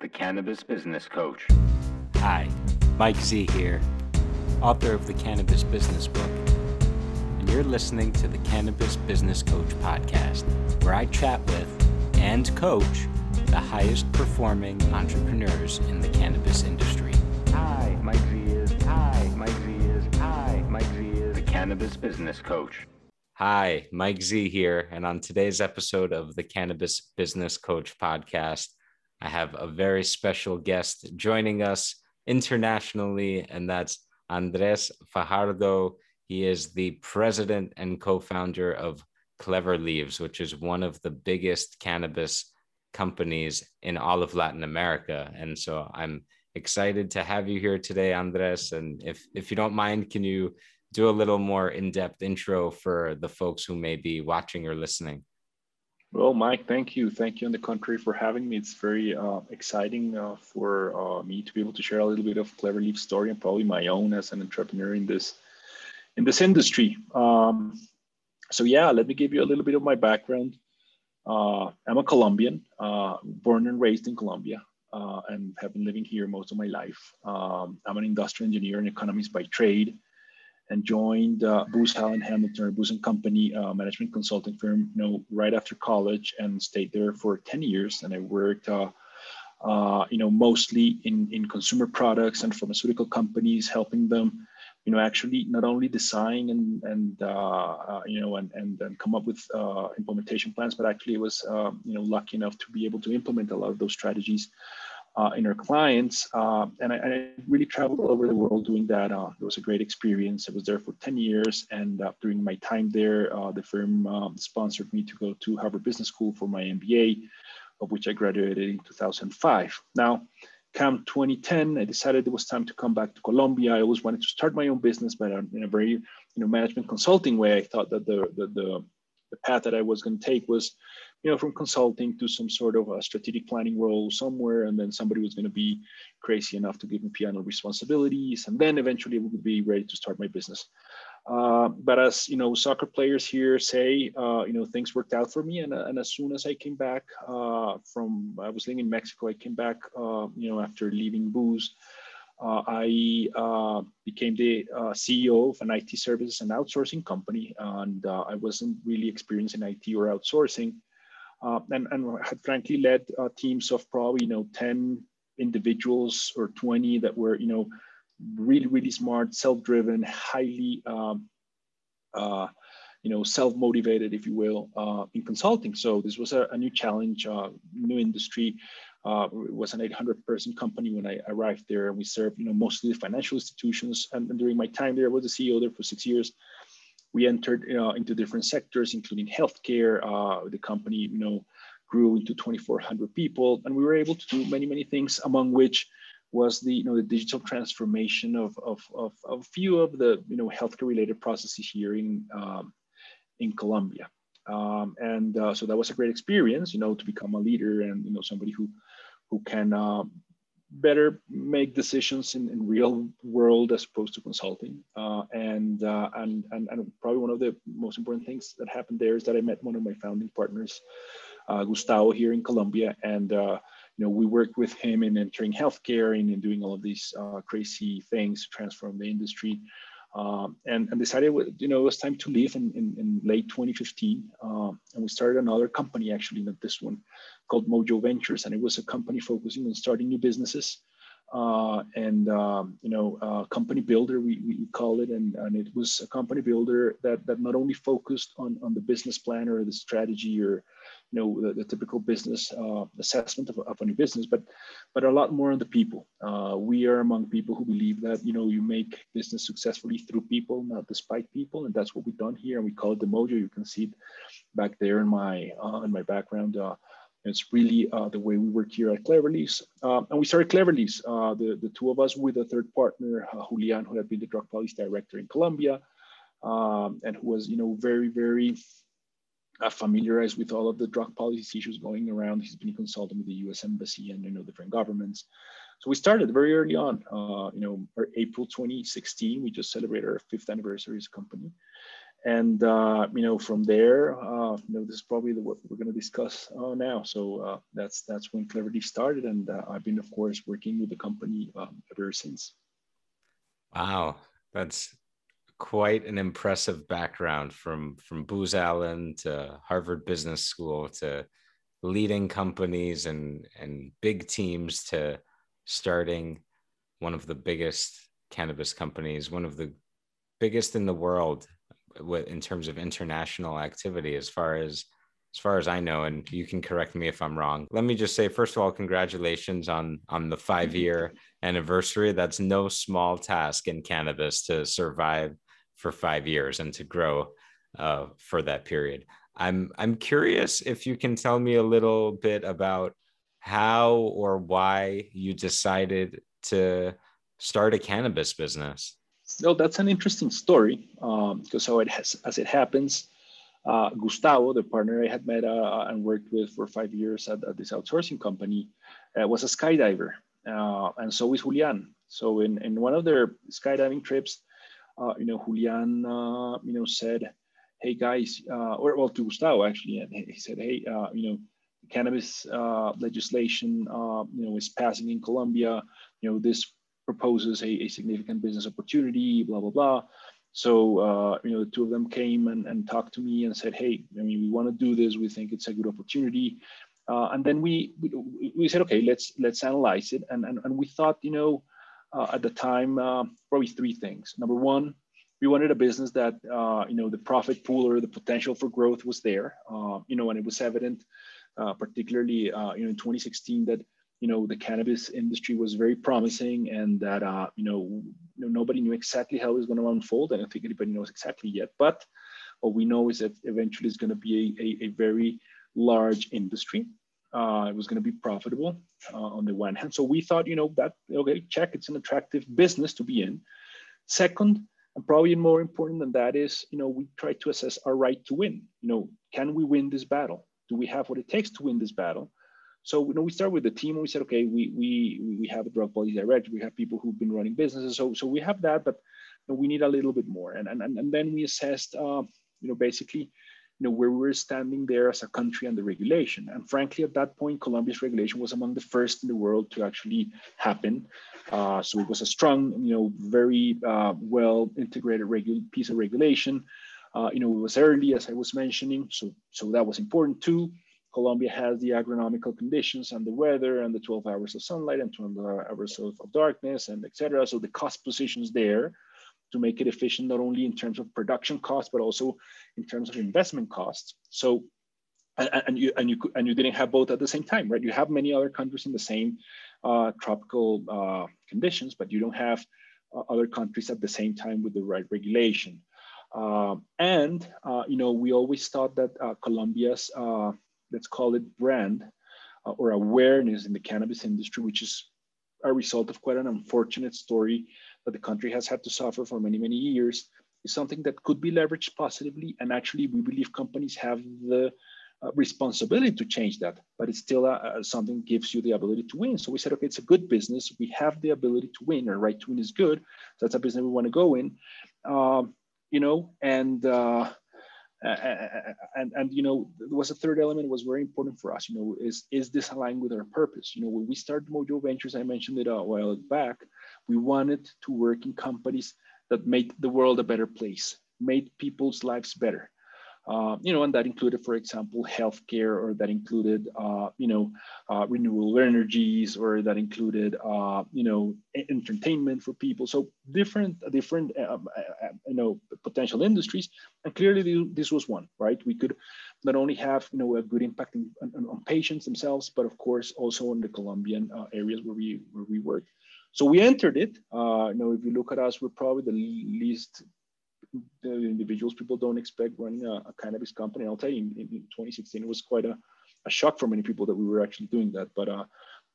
the Cannabis Business Coach. Hi, Mike Z here, author of the Cannabis Business Book, and you're listening to the Cannabis Business Coach podcast, where I chat with and coach the highest performing entrepreneurs in the cannabis industry. Hi, Mike Z is. Hi, Mike Z is. Hi, Mike Z is. The Cannabis Business Coach. Hi, Mike Z here, and on today's episode of the Cannabis Business Coach podcast, I have a very special guest joining us internationally, and that's Andres Fajardo. He is the president and co founder of Clever Leaves, which is one of the biggest cannabis companies in all of Latin America. And so I'm excited to have you here today, Andres. And if, if you don't mind, can you do a little more in depth intro for the folks who may be watching or listening? Well, Mike, thank you. Thank you on the contrary for having me. It's very uh, exciting uh, for uh, me to be able to share a little bit of Clever Leaves story and probably my own as an entrepreneur in this in this industry. Um, so yeah, let me give you a little bit of my background. Uh, I'm a Colombian, uh, born and raised in Colombia, uh, and have been living here most of my life. Um, I'm an industrial engineer and economist by trade and joined uh, Booz Allen Hamilton or Booz and Company uh, management consulting firm, you know, right after college and stayed there for 10 years. And I worked, uh, uh, you know, mostly in, in consumer products and pharmaceutical companies, helping them, you know, actually not only design and, and uh, uh, you know, and, and, and come up with uh, implementation plans, but actually was, um, you know, lucky enough to be able to implement a lot of those strategies uh, in our clients. Uh, and I, I, really traveled all over the world doing that. Uh, it was a great experience. I was there for 10 years. And uh, during my time there, uh, the firm um, sponsored me to go to Harvard Business School for my MBA, of which I graduated in 2005. Now, come 2010, I decided it was time to come back to Colombia. I always wanted to start my own business, but in a very you know, management consulting way. I thought that the, the, the, the path that I was going to take was you know, from consulting to some sort of a strategic planning role somewhere, and then somebody was going to be crazy enough to give me P&L responsibilities, and then eventually we would be ready to start my business. Uh, but as you know, soccer players here say, uh, you know, things worked out for me, and, and as soon as I came back uh, from, I was living in Mexico. I came back, uh, you know, after leaving Booz. Uh, I uh, became the uh, CEO of an IT services and outsourcing company, and uh, I wasn't really experienced in IT or outsourcing uh, and, and had frankly led uh, teams of probably, you know, 10 individuals or 20 that were, you know, really, really smart, self-driven, highly, um, uh, you know, self-motivated, if you will, uh, in consulting. So this was a, a new challenge, uh, new industry. Uh, it was an 800 person company when I arrived there and we served, you know, mostly the financial institutions. And, and during my time there, I was the CEO there for six years we entered uh, into different sectors, including healthcare. Uh, the company, you know, grew into 2,400 people, and we were able to do many, many things, among which was the, you know, the digital transformation of, of, of, of a few of the, you know, healthcare-related processes here in, um, in Colombia. Um, and uh, so that was a great experience, you know, to become a leader and, you know, somebody who, who can uh, better make decisions in, in real world as opposed to consulting. Uh, and, uh, and, and, and probably one of the most important things that happened there is that I met one of my founding partners, uh, Gustavo here in Colombia. And, uh, you know, we worked with him in entering healthcare and in doing all of these uh, crazy things to transform the industry. Um, and, and decided, you know, it was time to leave in, in, in late 2015. Um, and we started another company, actually, not this one, called Mojo Ventures. And it was a company focusing on starting new businesses. Uh, and um, you know, uh, company builder we, we call it, and, and it was a company builder that that not only focused on on the business plan or the strategy or you know the, the typical business uh, assessment of, of any business but but a lot more on the people. Uh, we are among people who believe that you know you make business successfully through people not despite people. And that's what we've done here. And we call it the mojo. You can see it back there in my uh, in my background. Uh, it's really uh, the way we work here at Clever Leaves. Um, and we started Clever Leaves, uh, the, the two of us with a third partner, uh, Julian, who had been the drug policy director in Colombia, um, and who was, you know, very, very uh, familiarized with all of the drug policy issues going around. He's been consulting with the U.S. Embassy and you know different governments. So we started very early on. Uh, you know, April 2016, we just celebrated our fifth anniversary as a company, and uh, you know from there uh, you know this is probably the, what we're going to discuss uh, now. So uh, that's that's when Clever Leaves started. And i've been of course working with the company um, ever since. Wow. That's quite an impressive background from from booz allen to harvard business school to leading companies and and big teams to starting one of the biggest cannabis companies one of the biggest in the world in terms of international activity as far as as far as I know, and you can correct me if I'm wrong. Let me just say, first of all, congratulations on on the five year anniversary. That's no small task in cannabis to survive for five years and to grow uh, for that period. I'm I'm curious if you can tell me a little bit about how or why you decided to start a cannabis business. So that's an interesting story um, because it has, as it happens, uh, Gustavo, the partner I had met uh, and worked with for five years at, at this outsourcing company, uh, was a skydiver, uh, and so is Julian. So in, in one of their skydiving trips, uh, you know, Julian, uh, you know, said, "Hey guys," or well to Gustavo actually, and he said, "Hey, you know, cannabis legislation, you know, is passing in Colombia. You know, this proposes a, a significant business opportunity, blah, blah, blah. So, uh, you know, the two of them came and, and talked to me and said, hey, I mean, we want to do this. We think it's a good opportunity. Uh, and then we, we, we said, okay, let's let's analyze it. And, and, and we thought, you know, uh, at the time, uh, probably three things. Number one, we wanted a business that, uh, you know, the profit pool or the potential for growth was there, uh, you know, and it was evident, particularly, you know, in 2016 that you know the cannabis industry was very promising and that uh, you, know, nobody knew exactly how it was going to unfold. I don't think anybody knows exactly yet but what we know is that eventually it's going to be a, a, a very large industry. Uh, it was going to be profitable uh, on the one hand. So we thought you know that okay check it's an attractive business to be in. Second and probably more important than that is you know we try to assess our right to win. You know can we win this battle? Do we have what it takes to win this battle so you know, we start with the team and we said, okay, we we we have a drug policy director, we have people who've been running businesses, so so we have that, but you know, we need a little bit more. And and and then we assessed, uh, you know, basically, you know, where we were standing there as a country and the regulation. And frankly, at that point, Colombia's regulation was among the first in the world to actually happen. Uh, so it was a strong, you know, very uh, well integrated regu- piece of regulation. Uh, you know, it was early, as I was mentioning, so so that was important too. Colombia has the agronomical conditions and the weather and the 12 hours of sunlight and 12 hours of, of darkness and etc. So the cost positions there to make it efficient, not only in terms of production costs, but also in terms of investment costs. So, and, and you and you and you didn't have both at the same time, right? You have many other countries in the same uh, tropical uh, conditions, but you don't have uh, other countries at the same time with the right regulation. Uh, and uh, you know, we always thought that uh, Colombia's let's call it brand uh, or awareness in the cannabis industry, which is a result of quite an unfortunate story that the country has had to suffer for many, many years, is something that could be leveraged positively. And actually, we believe companies have the uh, responsibility to change that, but it's still uh, uh something gives you the ability to win. So we said, okay, it's a good business. We have the ability to win. Our right to win is good. So that's a business we want to go in. Um, you know, and uh, Uh, uh, uh, and and you know there was a third element was very important for us you know is is this aligned with our purpose? You know when we started mojo ventures i mentioned it a while back we wanted to work in companies that made the world a better place made people's lives better uh, you know, and that included, for example, healthcare, or that included, uh, you know, uh, renewable energies, or that included, uh, you know, entertainment for people. So different, different, um, uh, you know, potential industries, and clearly this was one, right? We could not only have, you know, a good impact on, on patients themselves, but of course also on the Colombian areas where we where we work. So we entered it. you know, if you look at us, we're probably the least the individuals people don't expect running a, a cannabis company. I'll tell you, in, in, 2016, it was quite a, a shock for many people that we were actually doing that. But uh,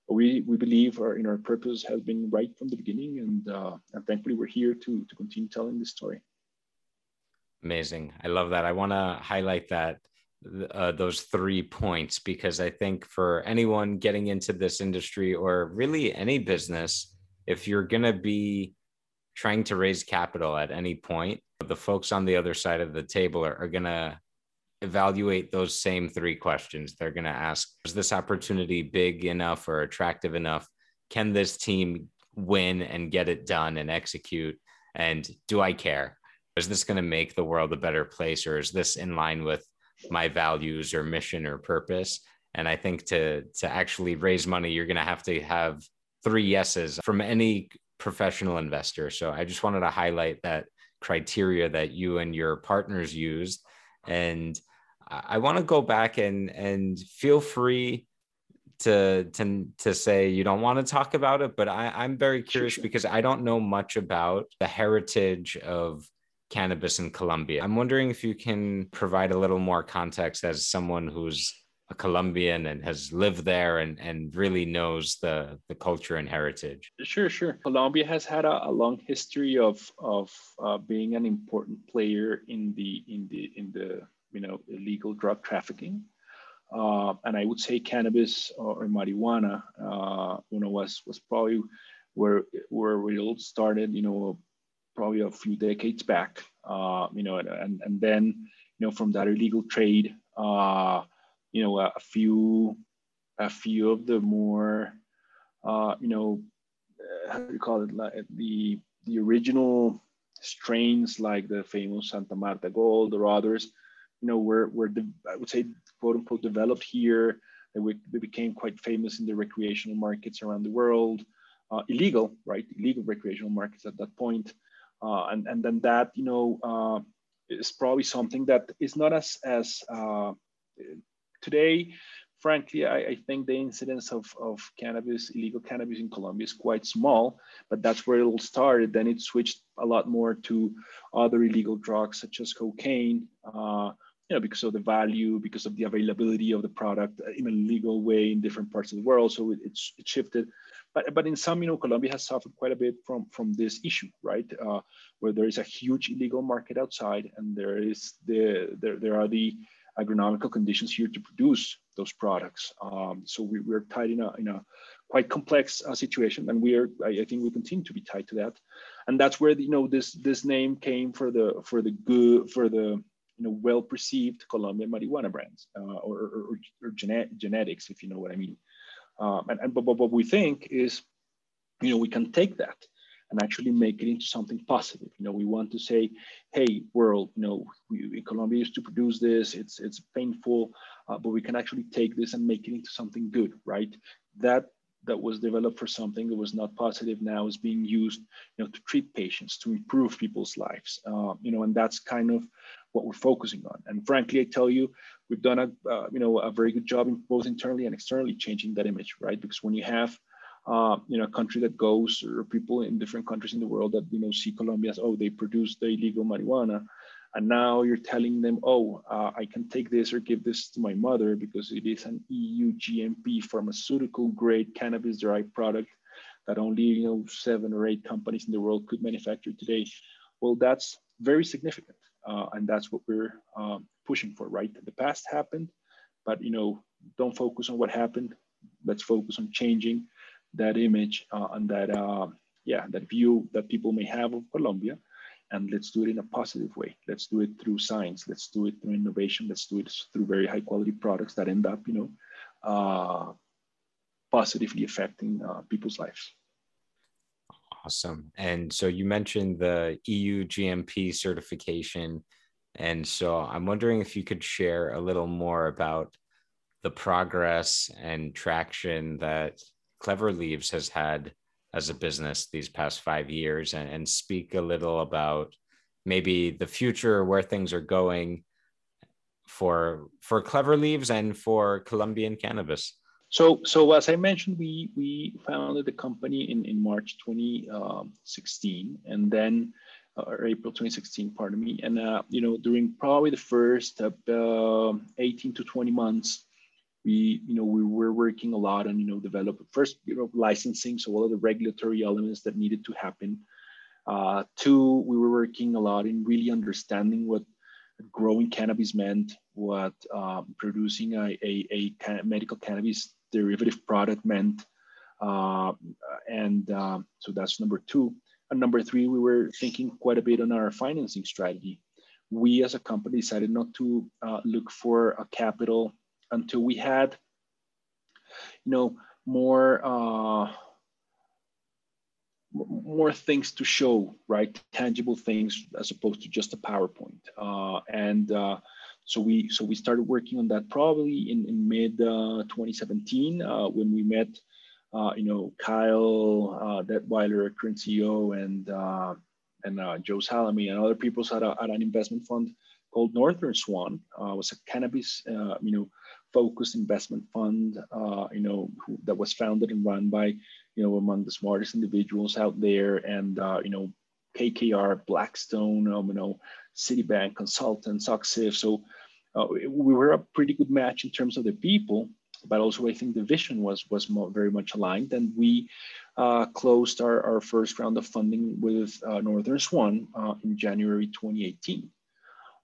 we we believe our in our purpose has been right from the beginning, and uh, and thankfully we're here to to continue telling this story. Amazing, I love that. I want to highlight that uh, those three points because I think for anyone getting into this industry or really any business, if you're gonna be trying to raise capital at any point the folks on the other side of the table are, are going to evaluate those same three questions. They're going to ask Is this opportunity big enough or attractive enough? Can this team win and get it done and execute? And do I care? Is this going to make the world a better place or is this in line with my values or mission or purpose? And I think to to actually raise money, you're going to have to have three yeses from any professional investor. So I just wanted to highlight that criteria that you and your partners used. And I want to go back and and feel free to to to say you don't want to talk about it, but I, I'm very curious because I don't know much about the heritage of cannabis in Colombia. I'm wondering if you can provide a little more context as someone who's a Colombian and has lived there and, and really knows the, the culture and heritage. Sure, sure. Colombia has had a, a long history of of uh, being an important player in the in the in the you know illegal drug trafficking. Uh, and I would say cannabis or, marijuana, uh, you know, was was probably where where it all started. You know, probably a few decades back. Uh, you know, and and then you know from that illegal trade, uh, you know, a, few a few of the more, uh, you know, how do you call it, like the the original strains like the famous Santa Marta Gold or others you know, were, were the, I would say, quote unquote, developed here. They, we, they became quite famous in the recreational markets around the world. Uh, illegal, right? Illegal recreational markets at that point. Uh, and, and then that, you know, uh, is probably something that is not as, as uh, today, frankly, I, I, think the incidence of, of cannabis, illegal cannabis in Colombia is quite small, but that's where it all started. Then it switched a lot more to other illegal drugs such as cocaine, uh, you know, because of the value, because of the availability of the product in a legal way in different parts of the world. So it, it's, it shifted. But, but in some, you know, Colombia has suffered quite a bit from, from this issue, right? Uh, where there is a huge illegal market outside and there is the, there, there are the agronomical conditions here to produce those products. Um, so we, we're tied in a, in a quite complex uh, situation and we are, I, I, think we continue to be tied to that. And that's where, the, you know, this, this name came for the, for the good, for the, you know, well-perceived Colombian marijuana brands uh, or, or, or genet genetics, if you know what I mean. Um, and, and but, but what we think is, you know, we can take that and actually make it into something positive. You know, we want to say, hey, world, you know, we, in Colombia used to produce this. It's it's painful, uh, but we can actually take this and make it into something good, right? That that was developed for something that was not positive now is being used, you know, to treat patients, to improve people's lives. Uh, you know, and that's kind of what we're focusing on. And frankly, I tell you, we've done a uh, you know a very good job in both internally and externally changing that image, right? Because when you have uh, you know a country that goes or people in different countries in the world that you know see Colombia as oh they produce the illegal marijuana, and now you're telling them oh uh, I can take this or give this to my mother because it is an EU GMP pharmaceutical grade cannabis derived product that only you know seven or eight companies in the world could manufacture today. Well, that's very significant uh, and that's what we're um, pushing for, right? The past happened, but you know, don't focus on what happened. Let's focus on changing that image uh, and that, uh, yeah, that view that people may have of Colombia. And let's do it in a positive way. Let's do it through science. Let's do it through innovation. Let's do it through very high quality products that end up, you know, uh, positively affecting uh, people's lives. Awesome. And so you mentioned the EU GMP certification. And so I'm wondering if you could share a little more about the progress and traction that Clever Leaves has had as a business these past five years and, and speak a little about maybe the future, where things are going for for Clever Leaves and for Colombian cannabis. So, so as I mentioned, we we founded the company in in March 2016, and then uh, or April 2016, pardon me. And uh, you know, during probably the first uh, 18 to 20 months, we you know we were working a lot on you know develop first you know licensing, so all of the regulatory elements that needed to happen. Uh, two, we were working a lot in really understanding what growing cannabis meant, what um, producing a, a, a, medical cannabis derivative product meant. Uh, and uh, so that's number two. and number three, we were thinking quite a bit on our financing strategy. We as a company decided not to uh, look for a capital until we had, you know, more uh, more things to show, right? Tangible things as opposed to just a PowerPoint. Uh, and uh, so we so we started working on that probably in, in mid uh, 2017 uh, when we met, uh, you know, Kyle uh, Detwiler, current CEO, and uh, and Joe Salami and other people at, at an investment fund called Northern Swan. Was a cannabis, you know, focused investment fund, uh, you know, who, that was founded and run by, you know, among the smartest individuals out there, and uh, you know, KKR, Blackstone, um, you know, Citibank consultants, Oxif. So uh, we were a pretty good match in terms of the people, but also I think the vision was was more, very much aligned. And we uh, closed our, our first round of funding with uh, Northern Swan uh, in January 2018.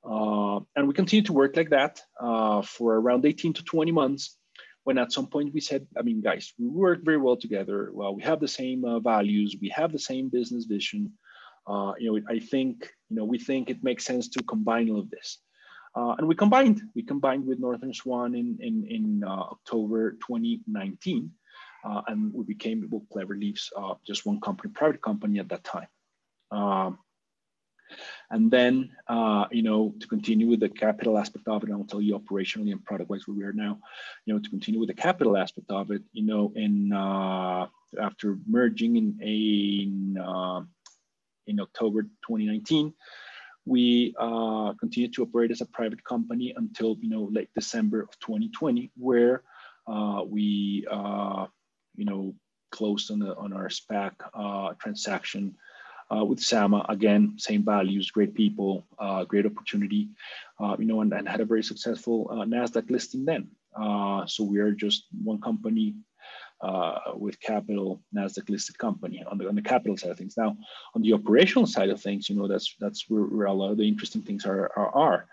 Uh, and we continued to work like that uh, for around 18 to 20 months. When at some point we said, I mean, guys, we work very well together. Well, we have the same values, we have the same business vision. Uh, you know, I think, you know, we think it makes sense to combine all of this. Uh, and we combined, we combined with Northern Swan in, in, in uh, October 2019. Uh, and we became well, Clever Leaves, uh, just one company, private company at that time. And then, uh, you know, to continue with the capital aspect of it, I'll tell you operationally and product-wise where we are now, you know, to continue with the capital aspect of it, you know, in after merging in, in in October 2019. We uh, continued to operate as a private company until you know late December of 2020, where uh, we uh, you know closed on the on our SPAC uh, transaction uh, with Sama. Again, same values, great people, uh, great opportunity, you know, and, and, had a very successful Nasdaq listing then. so we are just one company uh, with capital Nasdaq listed company on the on the capital side of things. Now, on the operational side of things, you know that's that's where, where a lot of the interesting things are are. are.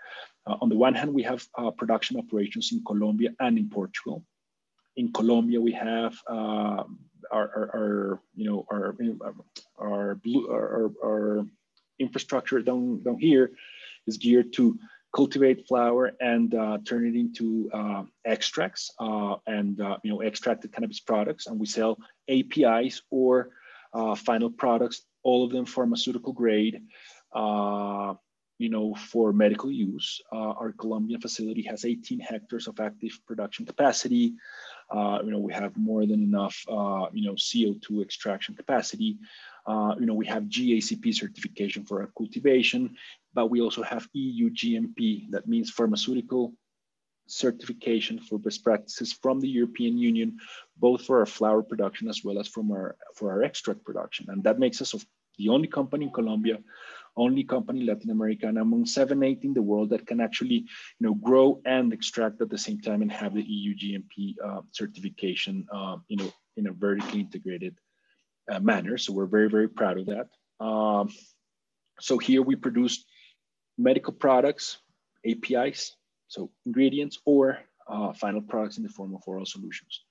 Uh, on the one hand, we have uh, production operations in Colombia and in Portugal. In Colombia, we have uh, our, our, our, you know our our blue our, our infrastructure down down here is geared to cultivate flower and uh, turn it into uh, extracts uh, and uh, you know extracted cannabis products. And we sell apis or uh, final products all of them pharmaceutical grade uh, you know for medical use. Our colombian facility has 18 hectares of active production capacity you know we have more than enough you know co2 extraction capacity uh, you know, we have GACP certification for our cultivation, but we also have EU GMP, that means pharmaceutical certification for best practices from the European Union, both for our flower production as well as from our for our extract production. And that makes us the only company in Colombia, only company in Latin America, and among seven, eight in the world that can actually, you know, grow and extract at the same time and have the EU GMP uh, certification, uh, you know, in a vertically integrated uh, manner. So we're very, very proud of that. Um, so here we produce medical products, APIs, so ingredients or uh, final products in the form of oral solutions.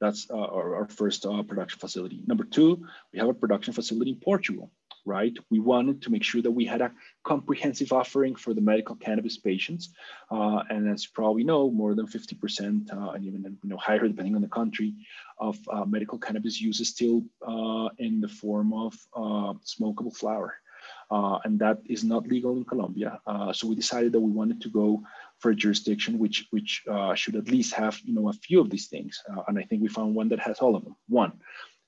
That's uh, our, our, first uh, production facility. Number two, we have a production facility in Portugal right? We wanted to make sure that we had a comprehensive offering for the medical cannabis patients. Uh, and as you probably know, more than 50% uh, and even you know, higher depending on the country of uh, medical cannabis use is still uh, in the form of uh, smokable flower. Uh, and that is not legal in Colombia. so we decided that we wanted to go for a jurisdiction which which should at least have you know a few of these things. and I think we found one that has all of them. One,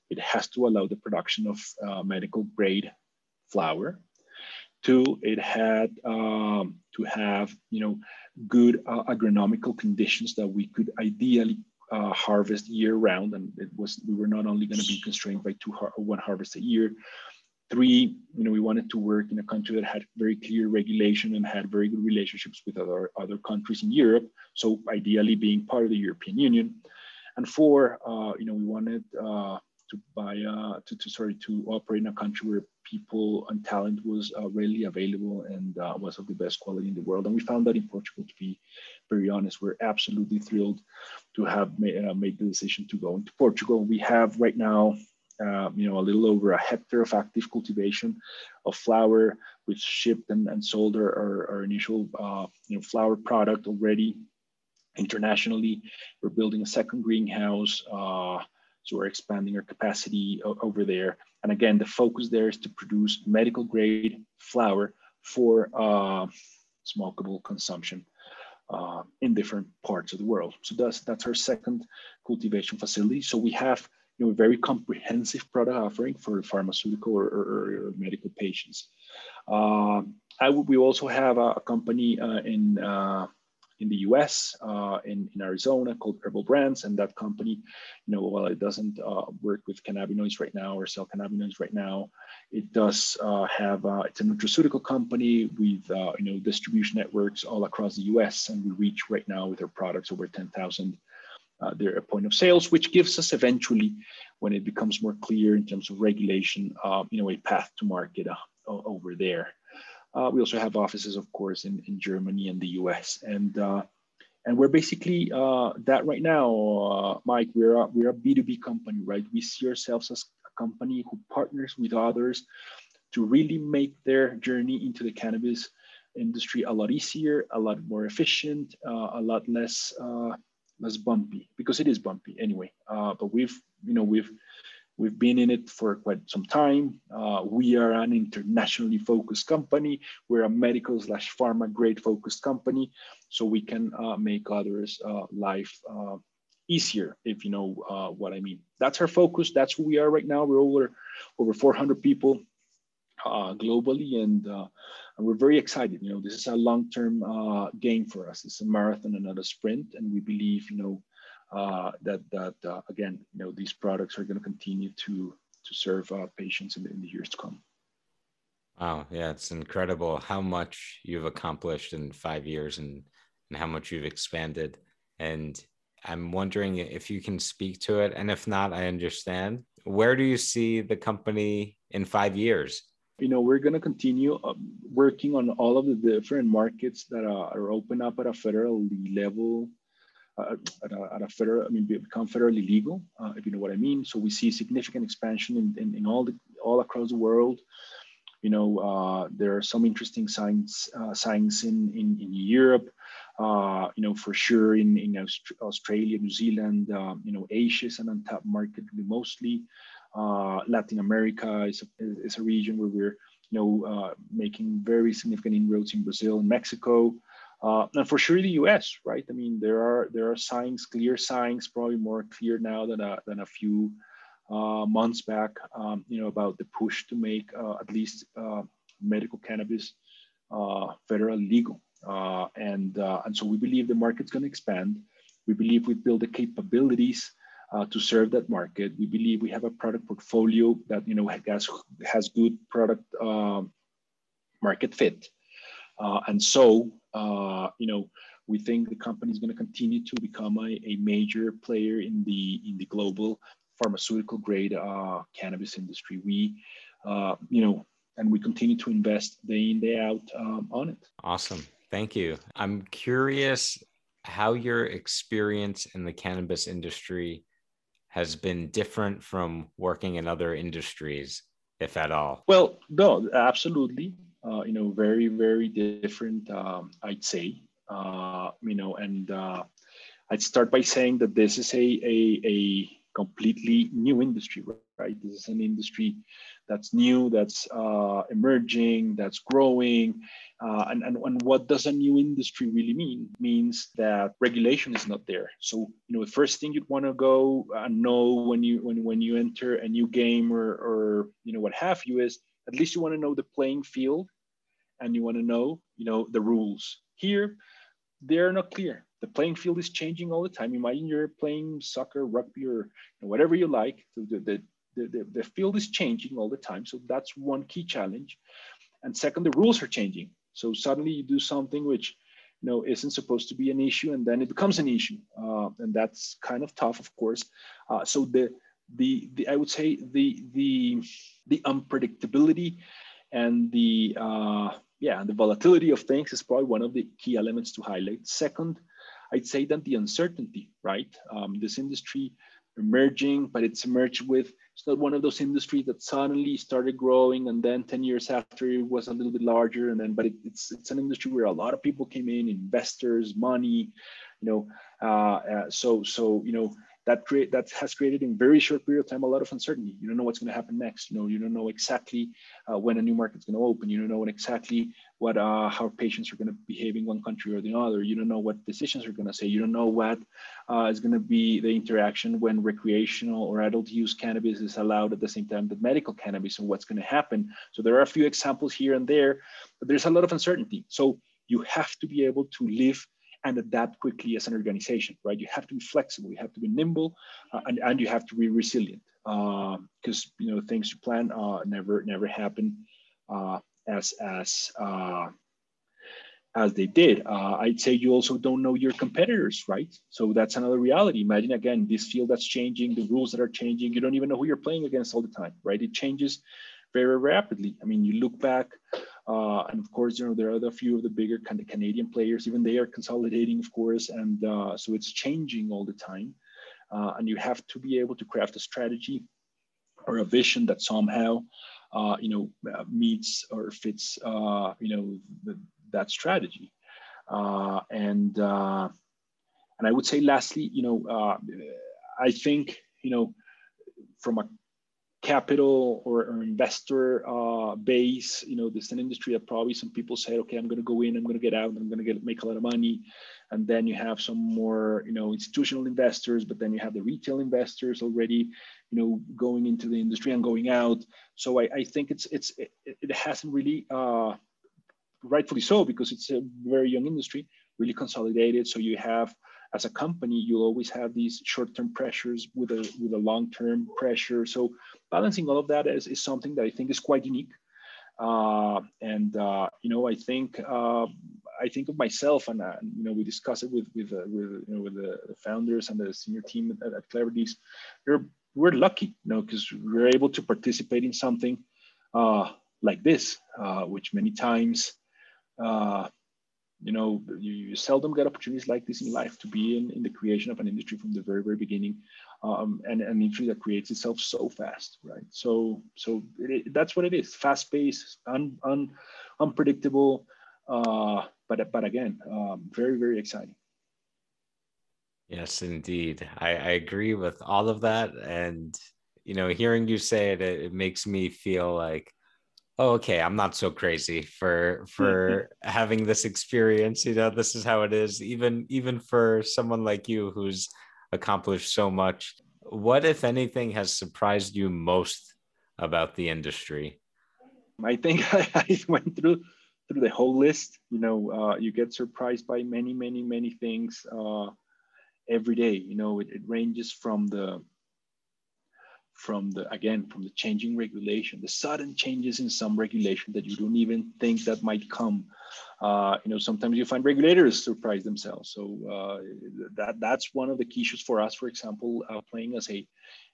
it has to allow the production of medical grade flower. Two, it had um, to have you know good uh, agronomical conditions that we could ideally uh, harvest year round, and it was we were not only going to be constrained by two har one harvest a year. Three, you know, we wanted to work in a country that had very clear regulation and had very good relationships with other other countries in Europe. So ideally, being part of the European Union. And four, uh, you know, we wanted uh, to buy uh, to, to sorry to operate in a country where people and talent was uh, readily available and uh, was of the best quality in the world and we found that in portugal to be very honest we're absolutely thrilled to have ma- uh, made the decision to go into portugal we have right now uh, you know, a little over a hectare of active cultivation of flower. We've shipped and, and sold our, our, our initial, uh, you know, flower product already internationally. We're building a second greenhouse. So we're expanding our capacity over there. And again, the focus there is to produce medical grade flower for uh, smokable consumption uh, in different parts of the world. So that's that's our second cultivation facility. So we have you know a very comprehensive product offering for pharmaceutical or, or, or medical patients. Uh, I, we also have a, a company uh, in uh, in the US, uh, in, in Arizona called Herbal Brands. And that company, you know, while it doesn't uh, work with cannabinoids right now or sell cannabinoids right now, it does uh, have, uh, it's a nutraceutical company with, uh, you know, distribution networks all across the US. And we reach right now with our products over 10,000 uh, their point of sales, which gives us eventually, when it becomes more clear in terms of regulation, uh, you know, a path to market uh, over there. Uh, we also have offices, of course, in, in Germany and the US. And, uh, and we're basically uh, that right now, uh, Mike, we're a, we're a B2B company, right? We see ourselves as a company who partners with others to really make their journey into the cannabis industry a lot easier, a lot more efficient, uh, a lot less uh, less bumpy because it is bumpy anyway. but we've, you know, we've We've been in it for quite some time. Uh, we are an internationally focused company. We're a medical slash pharma grade focused company. So we can uh, make others' uh, life uh, easier, if you know uh, what I mean. That's our focus. That's who we are right now. We're over, over 400 people uh, globally and, and we're very excited. You know, this is a long-term game for us. It's a marathon and not a sprint. And we believe, you know, uh, that that uh, again, you know, these products are going to continue to to serve uh, patients in the, in the years to come. Wow, yeah, it's incredible how much you've accomplished in five years and and how much you've expanded. And I'm wondering if you can speak to it, and if not, I understand. Where do you see the company in five years? You know, we're going to continue um, working on all of the different markets that are, are open up at a federal level uh, at, a, at, a, federal, I mean, become federally legal, uh, if you know what I mean. So we see significant expansion in, in, in all the all across the world. You know, uh, there are some interesting signs uh, signs in in, in Europe. Uh, you know, for sure in in Australia, New Zealand. Um, you know, Asia is an untapped market mostly. Uh, Latin America is a, is a region where we're you know making very significant inroads in Brazil and Mexico. Uh, and for sure the US, right? I mean, there are there are signs, clear signs, probably more clear now than a, than a few uh, months back, um, you know, about the push to make uh, at least uh, medical cannabis uh, federal legal. Uh, and, and so we believe the market's going to expand. We believe we build the capabilities to serve that market. We believe we have a product portfolio that, you know, has, has good product um, market fit. and so uh, you know, we think the company is going to continue to become a, a, major player in the in the global pharmaceutical grade uh, cannabis industry. We, uh, you know, and we continue to invest day in day out um, on it. Awesome, thank you. I'm curious how your experience in the cannabis industry has been different from working in other industries, if at all. Well, no, absolutely uh, you know, very, very different, um, I'd say, uh, you know, and uh, I'd start by saying that this is a, a, a completely new industry, right? This is an industry that's new, that's uh, emerging, that's growing. Uh, and, and, and what does a new industry really mean? It means that regulation is not there. So, you know, the first thing you'd want to go and know when you when, when you enter a new game or, or you know what have you is at least you want to know the playing field and you want to know, you know, the rules. Here, they're not clear. The playing field is changing all the time. Imagine you're playing soccer, rugby, or whatever you like. The, the, the, the, field is changing all the time. So that's one key challenge. And second, the rules are changing. So suddenly you do something which you know isn't supposed to be an issue, and then it becomes an issue, uh, and that's kind of tough, of course. Uh, so the, the the I would say the the the unpredictability and the uh, yeah, the volatility of things is probably one of the key elements to highlight. Second, I'd say that the uncertainty, right? Um, this industry emerging, but it's emerged with it's not one of those industries that suddenly started growing and then 10 years after it was a little bit larger and then but it, it's it's an industry where a lot of people came in investors money you know uh, uh, so so you know that create that has created in very short period of time a lot of uncertainty. You don't know what's going to happen next. You know, you don't know exactly uh, when a new market's going to open. You don't know exactly what uh, how patients are going to behave in one country or the other. You don't know what decisions are going to say. You don't know what uh, is going to be the interaction when recreational or adult use cannabis is allowed at the same time that medical cannabis and what's going to happen. So there are a few examples here and there, but there's a lot of uncertainty. So you have to be able to live and adapt quickly as an organization, right? You have to be flexible, you have to be nimble, uh, and, and you have to be resilient because uh, you know things you plan uh, never never happen uh, as as uh, as they did. Uh, I'd say you also don't know your competitors, right? So that's another reality. Imagine again this field that's changing, the rules that are changing. You don't even know who you're playing against all the time, right? It changes very rapidly. I mean, you look back uh, and of course, you know, there are a few of the bigger kind of Canadian players, even they are consolidating, of course. And uh, so it's changing all the time. Uh, and you have to be able to craft a strategy or a vision that somehow, uh, you know, uh, meets or fits, uh, you know, the, that strategy. and, and I would say lastly, you know, I think, you know, from a capital or, or investor uh, base. You know, this is an industry that probably some people say, okay, I'm going to go in, I'm going to get out, I'm going to get make a lot of money, and then you have some more, you know, institutional investors, but then you have the retail investors already, you know, going into the industry and going out. So I, I think it's it's it, it hasn't really, uh, rightfully so, because it's a very young industry, really consolidated. So you have as a company, you'll always have these short-term pressures with a with a long-term pressure. So balancing all of that is, is something that I think is quite unique. Uh, and uh, you know, I think uh, I think of myself, and uh, you know, we discuss it with with uh, with you know with the founders and the senior team at, at. We're we're lucky, you know, because we're able to participate in something uh, like this, which many times you know you, you, seldom get opportunities like this in life to be in, in the creation of an industry from the very very beginning um, and an industry that creates itself so fast right? So so it, that's what it is. Fast paced un, un, unpredictable uh, but but again um, very very exciting. Yes indeed. I, I agree with all of that. And you know hearing you say it it makes me feel like oh, okay, I'm not so crazy for for having this experience. You know, this is how it is. Even even for someone like you who's accomplished so much. What, if anything, has surprised you most about the industry? I think I, I went through through the whole list. You know, uh, you get surprised by many, many, many things uh, every day. You know, it, it ranges from the from the again from the changing regulation the sudden changes in some regulation that you don't even think that might come. Uh, you know sometimes you find regulators surprise themselves. So uh, that that's one of the key issues for us for example uh, playing as a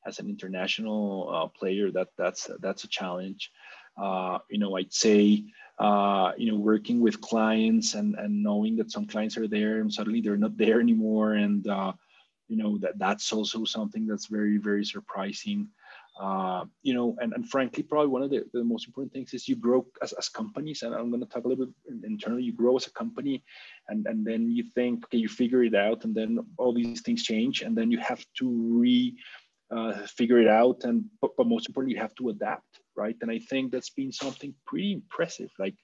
as an international uh, player that that's that's a challenge. Uh, you know i'd say uh, you know working with clients and and knowing that some clients are there and suddenly they're not there anymore and you know that that's also something that's very very surprising uh, you know and, and frankly probably one of the, the most important things is you grow as, as companies and i'm going to talk a little bit internally you grow as a company and and then you think okay you figure it out and then all these things change and then you have to re uh, figure it out and but, but most importantly you have to adapt right and i think that's been something pretty impressive like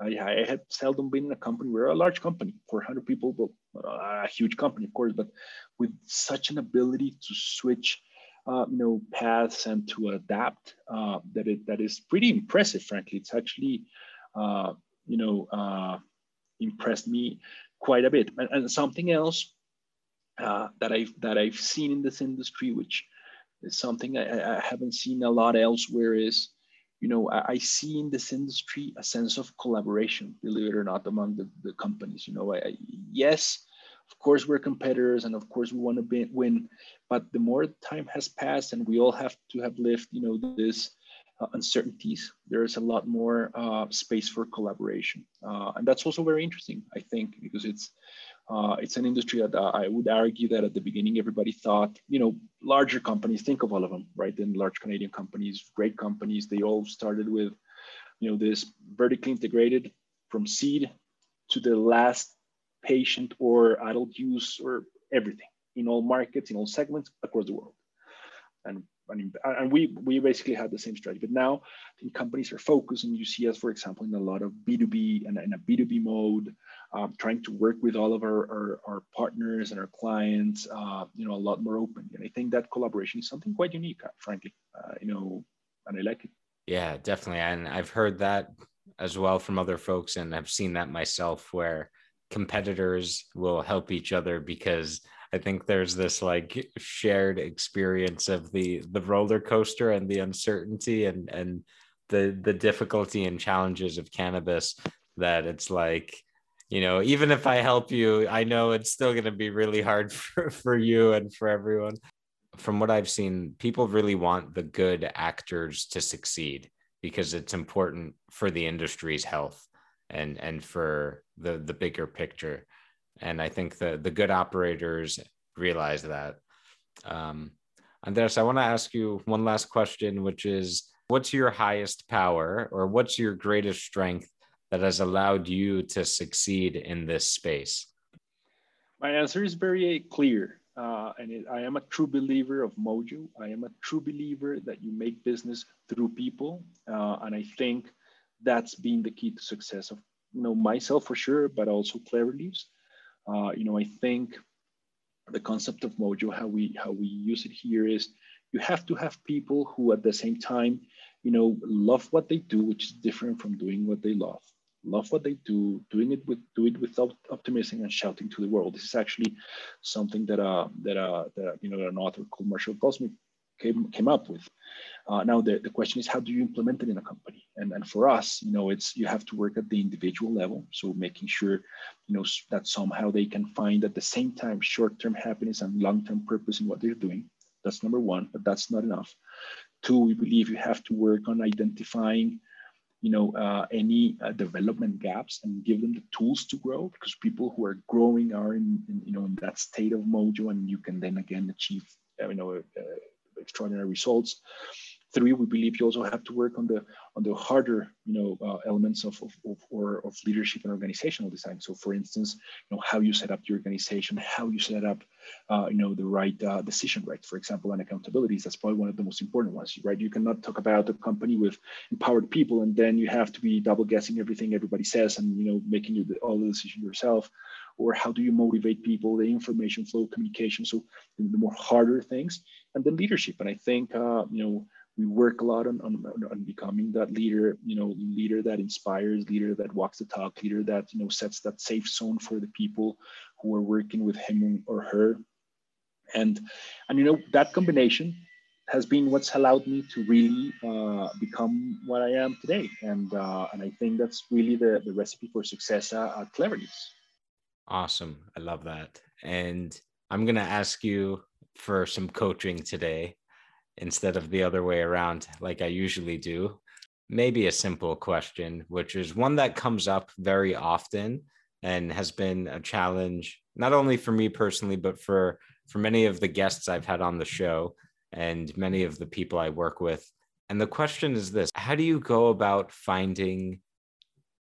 I, I, had seldom been in a company. We're a large company, 400 people, but a huge company, of course, but with such an ability to switch, uh, you know, paths and to adapt uh, that it that is pretty impressive. Frankly, it's actually, uh, you know, uh, impressed me quite a bit. And, and something else uh, that I've that I've seen in this industry, which is something I, I haven't seen a lot elsewhere, is you know, I, I, see in this industry a sense of collaboration, believe it or not, among the, the companies. You know, I, I, yes, of course we're competitors and of course we want to win, but the more time has passed and we all have to have lived, you know, this uh, uncertainties, there is a lot more uh, space for collaboration. Uh, and that's also very interesting, I think, because it's Uh, it's an industry that I would argue that at the beginning everybody thought, you know, larger companies. Think of all of them, right? Then large Canadian companies, great companies. They all started with, you know, this vertically integrated from seed to the last patient or adult use or everything in all markets, in all segments across the world. And and we we basically had the same strategy. But now I think companies are focused, and you see us, for example, in a lot of B2B and in a B2B mode, um, trying to work with all of our, our, our partners and our clients, uh, you know, a lot more open. And I think that collaboration is something quite unique, uh, frankly, uh, you know, and I like it. Yeah, definitely. And I've heard that as well from other folks, and I've seen that myself where competitors will help each other because I think there's this like shared experience of the the roller coaster and the uncertainty and and the the difficulty and challenges of cannabis that it's like you know even if I help you I know it's still going to be really hard for, for you and for everyone. From what I've seen people really want the good actors to succeed because it's important for the industry's health and and for the the bigger picture and I think the the good operators realize that. Um, Andres, I want to ask you one last question, which is, what's your highest power, or what's your greatest strength that has allowed you to succeed in this space? My answer is very clear. Uh, and it, I am a true believer of Mojo. I am a true believer that you make business through people, uh, and I think that's been the key to success of you know myself for sure, but also Clever Leaves. Uh, you know, I think the concept of mojo, how we how we use it here is you have to have people who at the same time, you know, love what they do, which is different from doing what they love. Love what they do, doing it with do it without optimism and shouting to the world. This is actually something that uh that uh that you know that an author called Marshall Goldsmith came came up with. Uh, now the, the question is how do you implement it in a company? And, and for us, you know, it's you have to work at the individual level. So making sure, you know, that somehow they can find at the same time short-term happiness and long-term purpose in what they're doing. That's number one, but that's not enough. Two, we believe you have to work on identifying, you know, uh, any uh, development gaps and give them the tools to grow because people who are growing are in, in you know in that state of mojo, and you can then again achieve, you know, uh, extraordinary results. Three, we believe you also have to work on the on the harder, you know, uh, elements of, of, of, or of leadership and organizational design. So, for instance, you know, how you set up your organization, how you set up, uh, you know, the right uh, decision right. For example, and accountabilities. That's probably one of the most important ones, right? You cannot talk about a company with empowered people and then you have to be double guessing everything everybody says and you know making all the decision yourself or how do you motivate people, the information flow, communication. So the more harder things, and then leadership. And I think uh, you know we work a lot on, on, on becoming that leader, you know, leader that inspires, leader that walks the talk, leader that you know sets that safe zone for the people who are working with him or her. And and you know that combination has been what's allowed me to really uh, become what I am today. And uh, and I think that's really the, the recipe for success uh, at Clever Leaves. Awesome. I love that. And I'm going to ask you for some coaching today instead of the other way around, like I usually do. Maybe a simple question, which is one that comes up very often and has been a challenge, not only for me personally, but for, for many of the guests I've had on the show and many of the people I work with. And the question is this How do you go about finding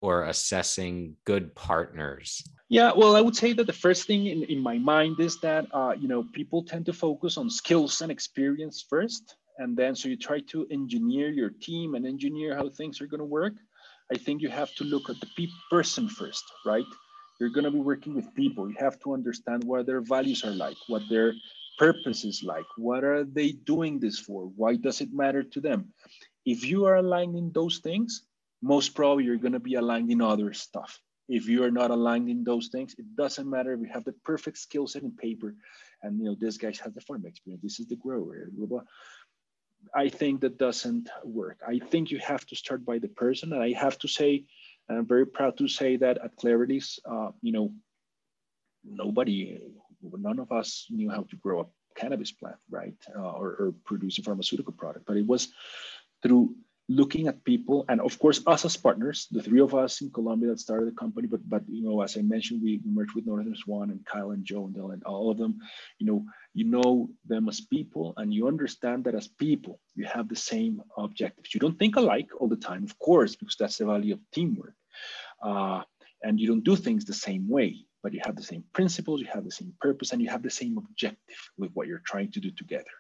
or assessing good partners? Yeah, well, I would say that the first thing in, in my mind is that uh, you know people tend to focus on skills and experience first, and then so you try to engineer your team and engineer how things are going to work. I think you have to look at the pe- person first, right? You're going to be working with people. You have to understand what their values are like, what their purpose is like, what are they doing this for? Why does it matter to them? If you are aligning those things, most probably you're going to be aligned in other stuff if you are not aligned in those things, it doesn't matter if you have the perfect skill set in paper and you know this guy has the farm experience, this is the grower, blah, blah. I think that doesn't work. I think you have to start by the person. And I have to say, I'm very proud to say that at Leaves, uh, you know, nobody, none of us knew how to grow a cannabis plant, right? Uh, or, or produce a pharmaceutical product. But it was through looking at people and of course us as partners the three of us in colombia that started the company but but you know as i mentioned we merged with northern swan and kyle and joe and dylan all of them. You know you know them as people and you understand that as people you have the same objectives. You don't think alike all the time of course because that's the value of teamwork. Uh, and you don't do things the same way but you have the same principles you have the same purpose and you have the same objective with what you're trying to do together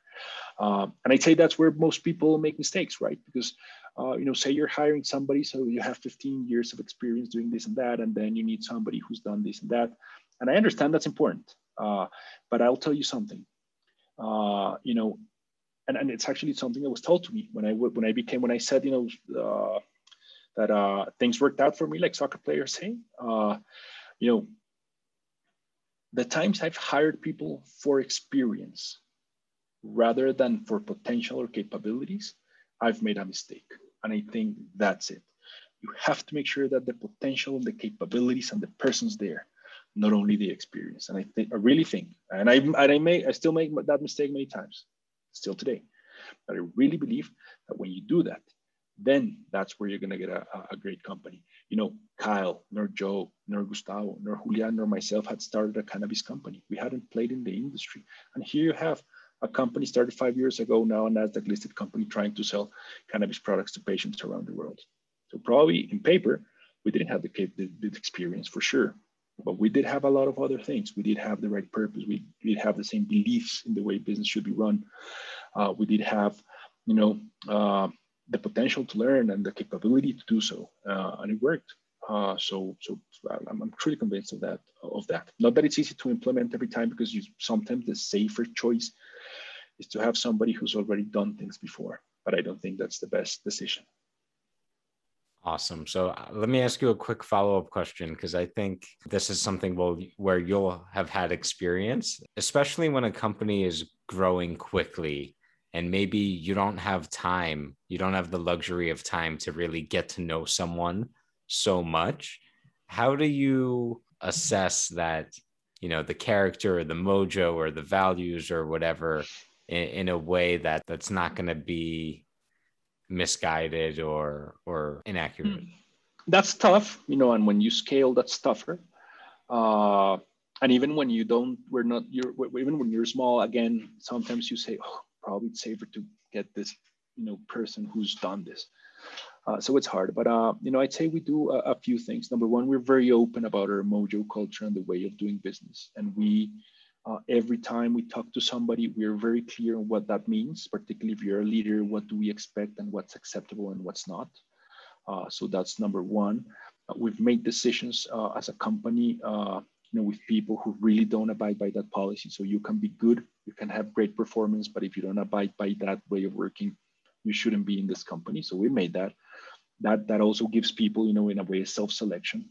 uh, and I'd say that's where most people make mistakes, right? Because, uh, you know, say you're hiring somebody, so you have 15 years of experience doing this and that, and then you need somebody who's done this and that. And I understand that's important, uh, but I'll tell you something. Uh, you know, and, and it's actually something that was told to me when I when I became when I said, you know, uh, that uh, things worked out for me, like soccer players say. you know, the times I've hired people for experience rather than for potential or capabilities, I've made a mistake. And I think that's it. You have to make sure that the potential and the capabilities and the person's there, not only the experience. And I think I really think, and I and I may I still make that mistake many times, still today. But I really believe that when you do that, then that's where you're gonna get a, a great company. You know, Kyle, nor Joe, nor Gustavo, nor Julian, nor myself had started a cannabis company. We hadn't played in the industry. And here you have a company started five years ago, now a NASDAQ listed company trying to sell cannabis products to patients around the world. So probably in paper, we didn't have the, the, the experience for sure, but we did have a lot of other things. We did have the right purpose. We did have the same beliefs in the way business should be run. Uh, we did have, you know, uh, the potential to learn and the capability to do so, uh, and it worked. Uh, so, so I'm, I'm, truly convinced of that. Of that. Not that it's easy to implement every time because you sometimes the safer choice is to have somebody who's already done things before. But I don't think that's the best decision. Awesome. So uh, let me ask you a quick follow up question because I think this is something will, where you'll have had experience, especially when a company is growing quickly and maybe you don't have time, you don't have the luxury of time to really get to know someone so much. How do you assess that, you know, the character or the mojo or the values or whatever in, in a way that that's not going to be misguided or or inaccurate. Hmm. that's tough you know and when you scale that's tougher. Uh and even when you don't we're not you're even when you're small again sometimes you say oh probably it's safer to get this you know person who's done this. Uh, so it's hard but uh you know i'd say we do a, a, few things. Number one we're very open about our mojo culture and the way of doing business and we uh, every time we talk to somebody, we're very clear on what that means, particularly if you're a leader, what do we expect and what's acceptable and what's not. Uh, so that's number one. Uh, we've made decisions uh, as a company, uh, you know, with people who really don't abide by that policy. So you can be good, you can have great performance, but if you don't abide by that way of working, you shouldn't be in this company. So we made that. That that also gives people, you know, in a way, self-selection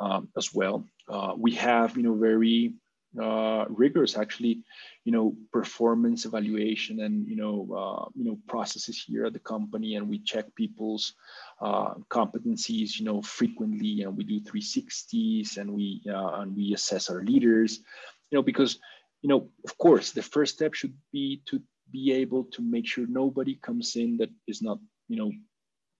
um, as well. Uh, we have, you know, very uh, rigorous actually you know performance evaluation and you know uh, you know processes here at the company. And we check people's uh, competencies you know frequently. And we do 360s and we uh, and we assess our leaders you know because you know of course the first step should be to be able to make sure nobody comes in that is not you know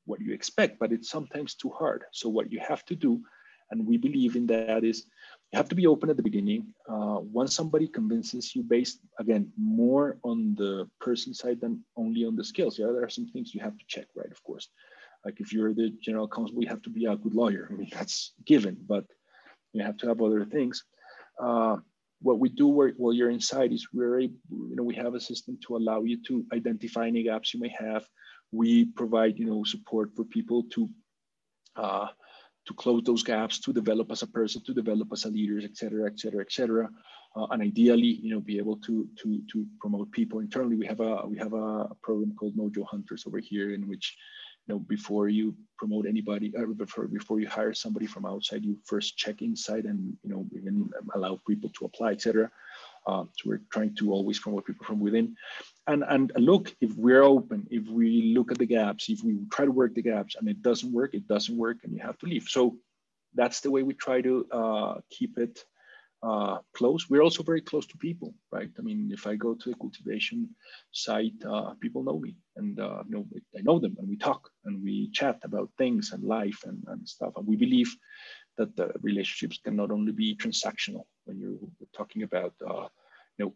what you expect but it's sometimes too hard. So what you have to do and we believe in that is you have to be open at the beginning. Uh, once somebody convinces you, based again more on the person side than only on the skills. Yeah, there are some things you have to check, right? Of course, like if you're the general counsel, you have to be a good lawyer. I mean, that's given, but you have to have other things. Uh, what we do while you're inside is we're able, you know, we have a system to allow you to identify any gaps you may have. We provide, you know, support for people to uh, to close those gaps, to develop as a person, to develop as a leader, et cetera, et cetera, et cetera. Uh, and ideally, you know, be able to to to promote people internally. We have a we have a, program called Mojo Hunters over here, in which, you know, before you promote anybody, uh, before before you hire somebody from outside, you first check inside and you know even allow people to apply, et cetera. Uh, so we're trying to always promote people from within. And, and look, if we're open, if we look at the gaps, if we try to work the gaps and it doesn't work, it doesn't work and you have to leave. So that's the way we try to uh, keep it uh, close. We're also very close to people, right? I mean, if I go to a cultivation site, uh, people know me and uh, know I know them and we talk and we chat about things and life and, and stuff. And we believe that the relationships can not only be transactional when you're talking about uh, you know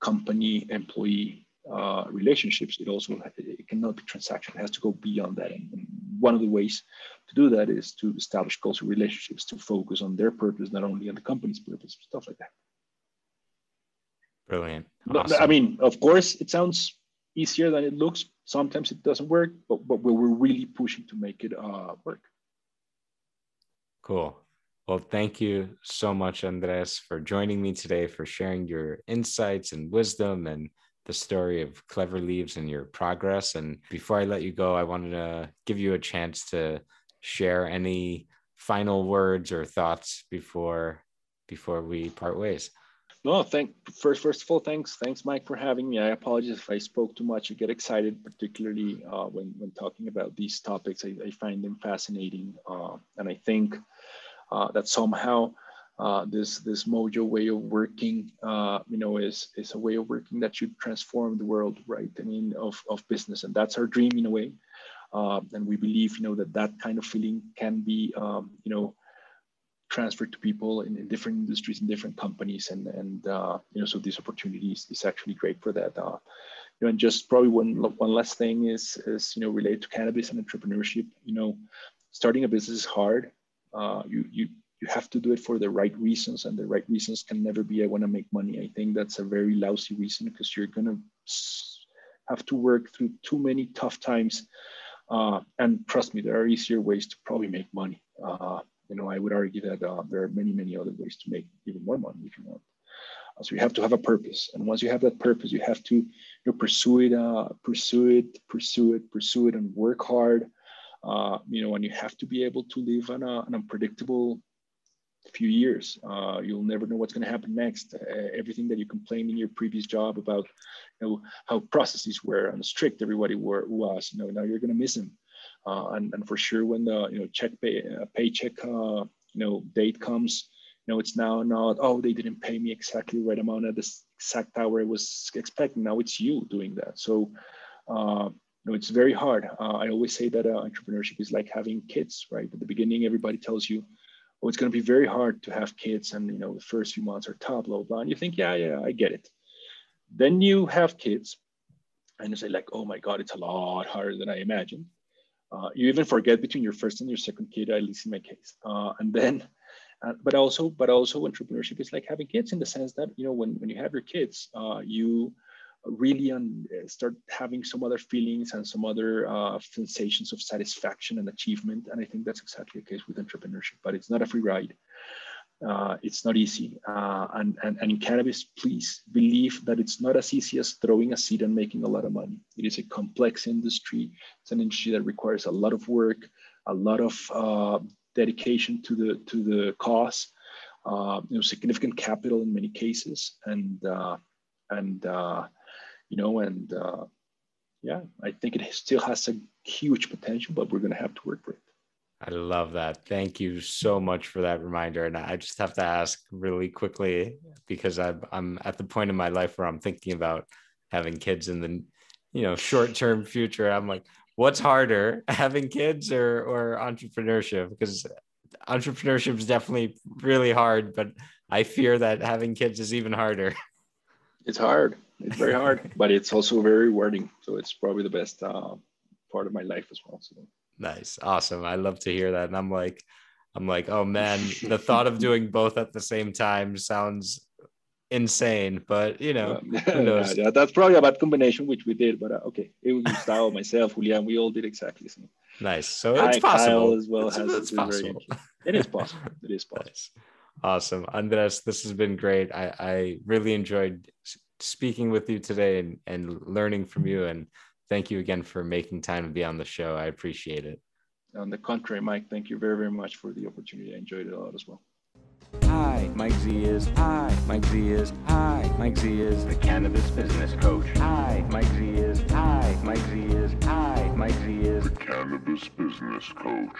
company employee uh, relationships. It also it cannot be transactional. It has to go beyond that. And, and, one of the ways to do that is to establish closer relationships to focus on their purpose, not only on the company's purpose, stuff like that. Brilliant. Awesome. I mean, of course, it sounds easier than it looks. Sometimes it doesn't work, but, but we're really pushing to make it uh, work. Cool. Well, thank you so much, Andres, for joining me today, for sharing your insights and wisdom and the story of Clever Leaves and your progress. And before I let you go, I wanted to give you a chance to share any final words or thoughts before before we part ways. No, thank first first of all, thanks thanks Mike for having me. I apologize if I spoke too much. I get excited, particularly uh, when when talking about these topics. I, I find them fascinating, uh, and I think uh, that somehow uh, this this mojo way of working, uh, you know, is is a way of working that should transform the world, right? I mean, of of business, and that's our dream in a way. Uh, and we believe, you know, that that kind of feeling can be, um, you know, transferred to people in, in, different industries and different companies, and and uh, you know, so these opportunities is actually great for that. Uh, you know, and just probably one one last thing is is you know related to cannabis and entrepreneurship. You know, starting a business is hard uh, you you you have to do it for the right reasons, and the right reasons can never be I want to make money. I think that's a very lousy reason because you're gonna have to work through too many tough times. Uh, and trust me, there are easier ways to probably make money. Uh, you know, I would argue that uh, there are many, many other ways to make even more money if you want. Uh, so you have to have a purpose, and once you have that purpose, you have to you know, pursue it, uh, pursue it, pursue it, pursue it, and work hard uh, you know, and you have to be able to live on a, an unpredictable few years. Uh, you'll never know what's going to happen next. Uh, everything that you complained in your previous job about, you know, how processes were and strict everybody were, was, you know, now you're going to miss them. Uh, and, and for sure, when the you know check pay, uh, paycheck uh, you know date comes, you know it's now not oh they didn't pay me exactly the right amount at the exact hour I was expecting. Now it's you doing that. So know, it's very hard. Uh, I always say that uh, entrepreneurship is like having kids, right? At the beginning, everybody tells you, oh, it's going to be very hard to have kids. And, you know, the first few months are tough, blah, blah, blah. And you think, yeah, yeah, I get it. Then you have kids and you say like, oh my God, it's a lot harder than I imagined. Uh, you even forget between your first and your second kid, at least in my case. Uh, and then, uh, but also, but also entrepreneurship is like having kids in the sense that, you know, when, when you have your kids, uh, you, really un, uh, start having some other feelings and some other uh, sensations of satisfaction and achievement. And I think that's exactly the case with entrepreneurship, but it's not a free ride. Uh, it's not easy. Uh, and, and, and in cannabis, please believe that it's not as easy as throwing a seed and making a lot of money. It is a complex industry. It's an industry that requires a lot of work, a lot of uh, dedication to the, to the cause, uh, you know, significant capital in many cases. And, and you know, and uh, yeah, I think it still has a huge potential, but we're going to have to work for it. I love that. Thank you so much for that reminder. And I just have to ask really quickly because I'm I'm at the point in my life where I'm thinking about having kids in the you know short term future. I'm like, what's harder, having kids or or entrepreneurship? Because entrepreneurship is definitely really hard, but I fear that having kids is even harder. It's hard. It's very hard, but it's also very rewarding. So it's probably the best uh, part of my life as well. So. Nice, awesome. I love to hear that, and I'm like, I'm like, oh man, the thought of doing both at the same time sounds insane. But you know, yeah, yeah, that's probably a bad combination, which we did. But uh, okay, it was Gustavo, myself, Julian, we all did exactly the same. Nice. So it's possible Kyle as well. It's, has it's possible. It is possible. It is possible. Nice. Awesome, Andres. This has been great. I I really enjoyed speaking with you today and, and learning from you. And thank you again for making time to be on the show. I appreciate it. On the contrary, Mike, thank you very, very much for the opportunity. I enjoyed it a lot as well. Hi, Mike Z is. Hi, Mike Z is. Hi, Mike Z is the cannabis business coach. Hi, Mike Z is. Hi, Mike Z is. Hi, Mike Z is the cannabis business coach.